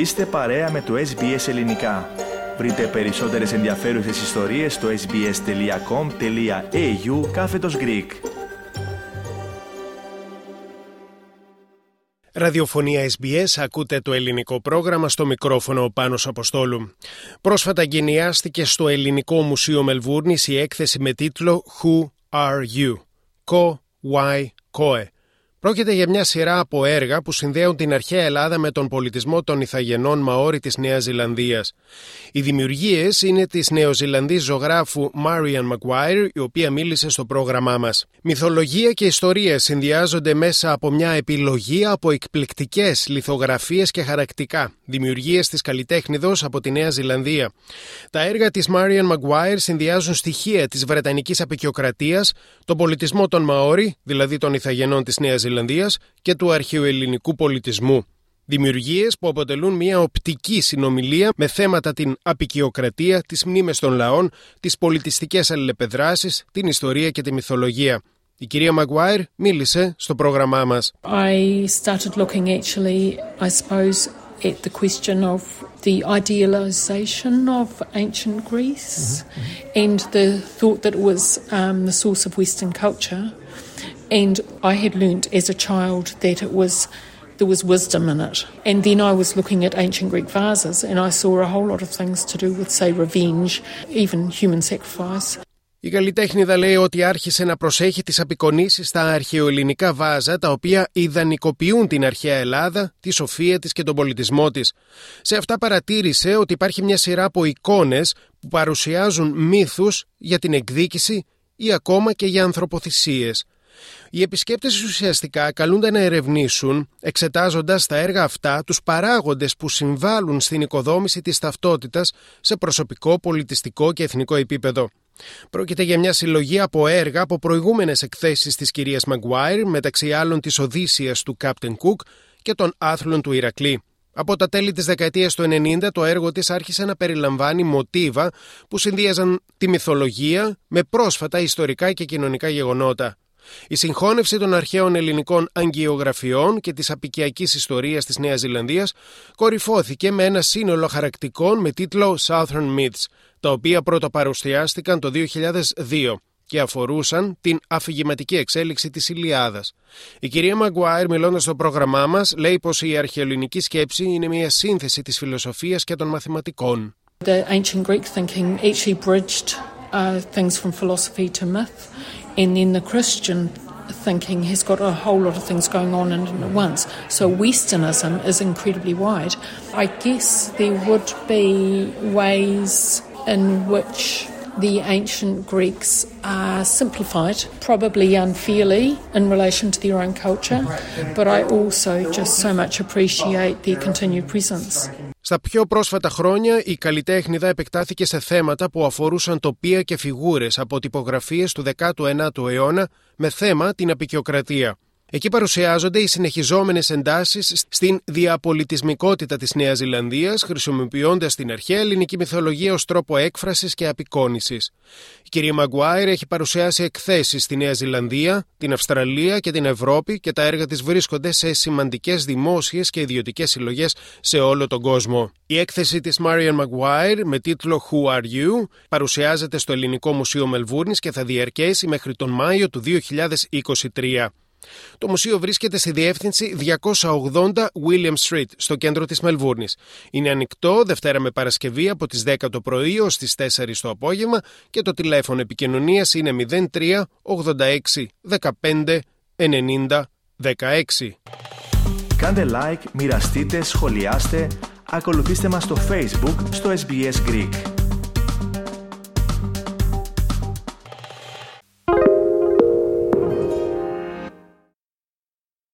Είστε παρέα με το SBS Ελληνικά. Βρείτε περισσότερες ενδιαφέρουσες ιστορίες στο sbs.com.au κάθετος Greek. Ραδιοφωνία SBS, ακούτε το ελληνικό πρόγραμμα στο μικρόφωνο ο Πάνος Αποστόλου. Πρόσφατα γενιάστηκε στο Ελληνικό Μουσείο Μελβούρνης η έκθεση με τίτλο Who Are You? Ko, Why, Koe Πρόκειται για μια σειρά από έργα που συνδέουν την αρχαία Ελλάδα με τον πολιτισμό των Ιθαγενών Μαόρι της Νέας Ζηλανδίας. Οι δημιουργίες είναι της νεοζηλανδής ζωγράφου Marian Maguire, η οποία μίλησε στο πρόγραμμά μας. Μυθολογία και ιστορία συνδυάζονται μέσα από μια επιλογή από εκπληκτικές λιθογραφίες και χαρακτικά, δημιουργίες της καλλιτέχνηδος από τη Νέα Ζηλανδία. Τα έργα της Marian Maguire συνδυάζουν στοιχεία της Βρετανικής απεικιοκρατίας, τον πολιτισμό των Μαόρι, δηλαδή των Ιθαγενών της Νέας και του αρχαιοελληνικού πολιτισμού. Δημιουργίες που αποτελούν μια οπτική συνομιλία με θέματα την απεικιοκρατία, τις μνήμες των λαών, τις πολιτιστικές αλληλεπεδράσεις, την ιστορία και τη μυθολογία. Η κυρία Μαγκουάιρ μίλησε στο πρόγραμμά μας. I started looking actually, I suppose, at the question of the idealization of ancient Greece and the thought that it was um, the source of Western culture. And I had learnt as a child that it was there was wisdom in it. And then I was looking at ancient Greek vases and I saw a whole lot of things to do with, say, revenge, even human sacrifice. Η καλλιτέχνηδα λέει ότι άρχισε να προσέχει τις απεικονίσεις στα αρχαιοελληνικά βάζα τα οποία ιδανικοποιούν την αρχαία Ελλάδα, τη σοφία της και τον πολιτισμό της. Σε αυτά παρατήρησε ότι υπάρχει μια σειρά από εικόνες που παρουσιάζουν μύθους για την εκδίκηση ή ακόμα και για ανθρωποθυσίες. Οι επισκέπτες ουσιαστικά καλούνται να ερευνήσουν, εξετάζοντας τα έργα αυτά, τους παράγοντες που συμβάλλουν στην οικοδόμηση της ταυτότητας σε προσωπικό, πολιτιστικό και εθνικό επίπεδο. Πρόκειται για μια συλλογή από έργα από προηγούμενες εκθέσεις της κυρίας Μαγκουάιρ, μεταξύ άλλων της Οδύσσιας του Κάπτεν Κουκ και των άθλων του Ηρακλή. Από τα τέλη της δεκαετίας του 90 το έργο της άρχισε να περιλαμβάνει μοτίβα που συνδύαζαν τη μυθολογία με πρόσφατα ιστορικά και κοινωνικά γεγονότα. Η συγχώνευση των αρχαίων ελληνικών αγγειογραφιών και της απικιακής ιστορίας της Νέας Ζηλανδίας κορυφώθηκε με ένα σύνολο χαρακτικών με τίτλο Southern Myths, τα οποία πρώτα παρουσιάστηκαν το 2002 και αφορούσαν την αφηγηματική εξέλιξη της Ηλιάδας. Η κυρία Μαγκουάιρ μιλώντας στο πρόγραμμά μας λέει πως η αρχαιοελληνική σκέψη είναι μια σύνθεση της φιλοσοφίας και των μαθηματικών. The ancient Greek thinking actually bridged uh, things from philosophy to myth. And then the Christian thinking has got a whole lot of things going on in at once. So Westernism is incredibly wide. I guess there would be ways in which the ancient Greeks are simplified, probably unfairly in relation to their own culture, but I also just so much appreciate their continued presence. Στα πιο πρόσφατα χρόνια, η καλλιτέχνηδα επεκτάθηκε σε θέματα που αφορούσαν τοπία και φιγούρες από τυπογραφίες του 19ου αιώνα με θέμα την απεικιοκρατία. Εκεί παρουσιάζονται οι συνεχιζόμενες εντάσεις στην διαπολιτισμικότητα της Νέας Ζηλανδίας, χρησιμοποιώντας την αρχαία ελληνική μυθολογία ως τρόπο έκφρασης και απεικόνησης. Η κυρία Μαγκουάιρ έχει παρουσιάσει εκθέσεις στη Νέα Ζηλανδία, την Αυστραλία και την Ευρώπη και τα έργα της βρίσκονται σε σημαντικές δημόσιες και ιδιωτικές συλλογές σε όλο τον κόσμο. Η έκθεση της Marian Maguire με τίτλο Who Are You παρουσιάζεται στο Ελληνικό Μουσείο Μελβούρνης και θα διαρκέσει μέχρι τον Μάιο του 2023. Το μουσείο βρίσκεται στη διεύθυνση 280 William Street, στο κέντρο της Μελβούρνης. Είναι ανοιχτό Δευτέρα με Παρασκευή από τις 10 το πρωί ως τις 4 το απόγευμα και το τηλέφωνο επικοινωνίας είναι 03 86 15 90 16. Κάντε like, μοιραστείτε, σχολιάστε, ακολουθήστε μας στο Facebook στο SBS Greek.